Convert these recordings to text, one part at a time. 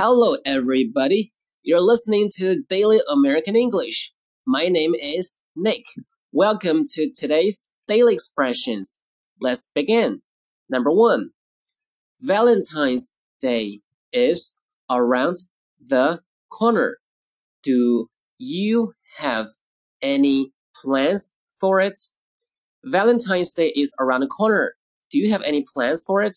Hello, everybody. You're listening to Daily American English. My name is Nick. Welcome to today's daily expressions. Let's begin. Number one Valentine's Day is around the corner. Do you have any plans for it? Valentine's Day is around the corner. Do you have any plans for it?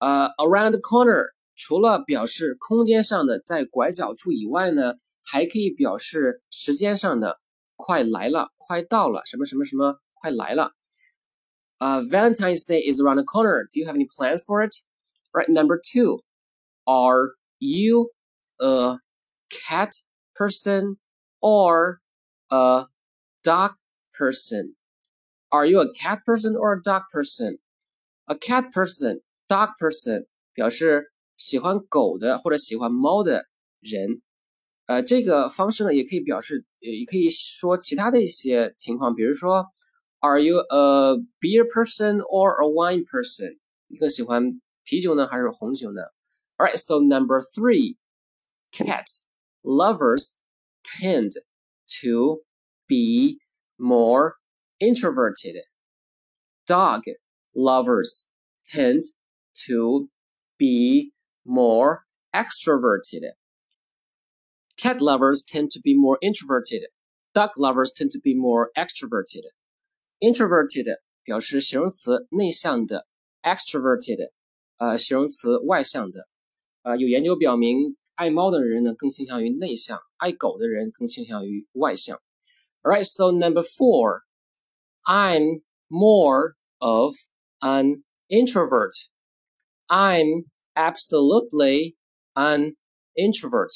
Uh, around the corner 除了表示空间上的在拐角处以外呢，还可以表示时间上的快来了、快到了，什么什么什么快来了。Uh, Valentine's Day is around the corner. Do you have any plans for it? Right, number two. Are you a cat person or a dog person? Are you a cat person or a dog person? A cat person, dog person 表示 喜欢狗的或者喜欢猫的人，呃，这个方式呢，也可以表示，也可以说其他的一些情况，比如说，Are you a beer person or a wine person？你更喜欢啤酒呢，还是红酒呢？Alright, so number three, cat lovers tend to be more introverted. Dog lovers tend to be more extroverted. Cat lovers tend to be more introverted. Dog lovers tend to be more extroverted. Introverted 表示形容词内向的，extroverted 呃形容词外向的。呃，有研究表明，爱猫的人呢更倾向于内向，爱狗的人更倾向于外向。Alright, so number four, I'm more of an introvert. I'm absolutely an introvert.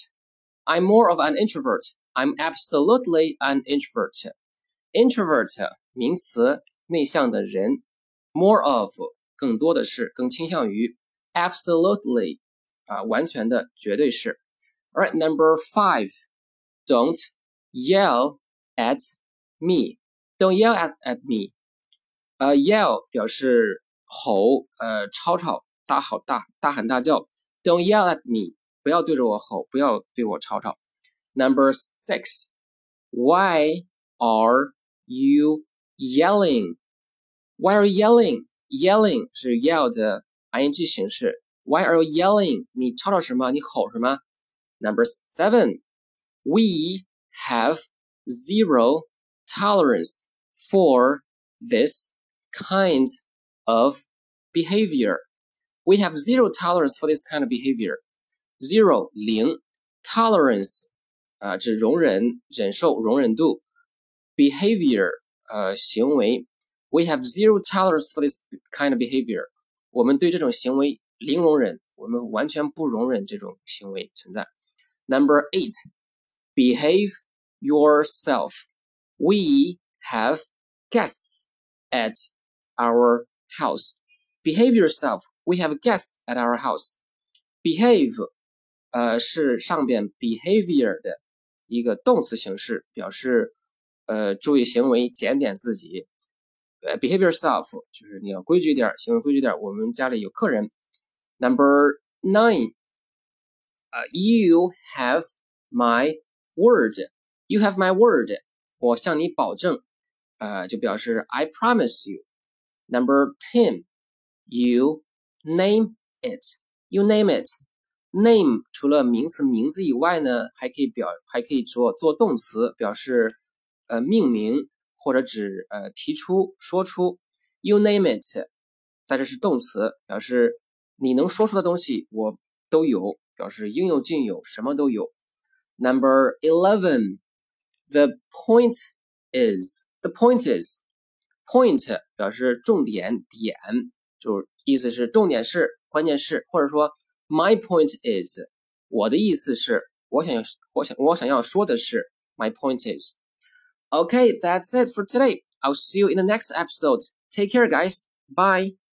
I'm more of an introvert. I'm absolutely an introvert. Introvert 名词，内向的人。More of 更多的是，更倾向于。Absolutely 啊，完全的，绝对是。Alright, number five. Don't yell at me. Don't yell at at me. 呃，yell 表示吼，呃，吵吵。 大吼大大喊大叫，Don't yell at me，不要对着我吼，不要对我吵吵。Number six, why are you yelling? Why are you yelling? Yelling 是 yell 的 ing 形式。Why are you yelling? 你吵吵什么？你吼什么？Number seven, we have zero tolerance for this kind of behavior. We have zero tolerance for this kind of behavior. Zero 零，tolerance 啊、呃，指容忍、忍受、容忍度。Behavior 呃行为，We have zero tolerance for this kind of behavior. 我们对这种行为零容忍，我们完全不容忍这种行为存在。Number eight, behave yourself. We have guests at our house. Behave yourself. We have guests at our house. Behave，呃，是上边 behavior 的一个动词形式，表示呃注意行为，检点自己。呃，behave yourself 就是你要规矩点，行为规矩点。我们家里有客人。Number nine，呃，You have my word. You have my word. 我向你保证，呃，就表示 I promise you. Number ten, You Name it, you name it. Name 除了名词名字以外呢，还可以表还可以做做动词，表示呃命名或者指呃提出说出。You name it，在这是动词，表示你能说出的东西我都有，表示应有尽有，什么都有。Number eleven, the point is the point is point 表示重点点，就是。意思是重点是关键是，或者说 my point is 我的意思是，我想要我想我想要说的是 my point is。Okay, that's it for today. I'll see you in the next episode. Take care, guys. Bye.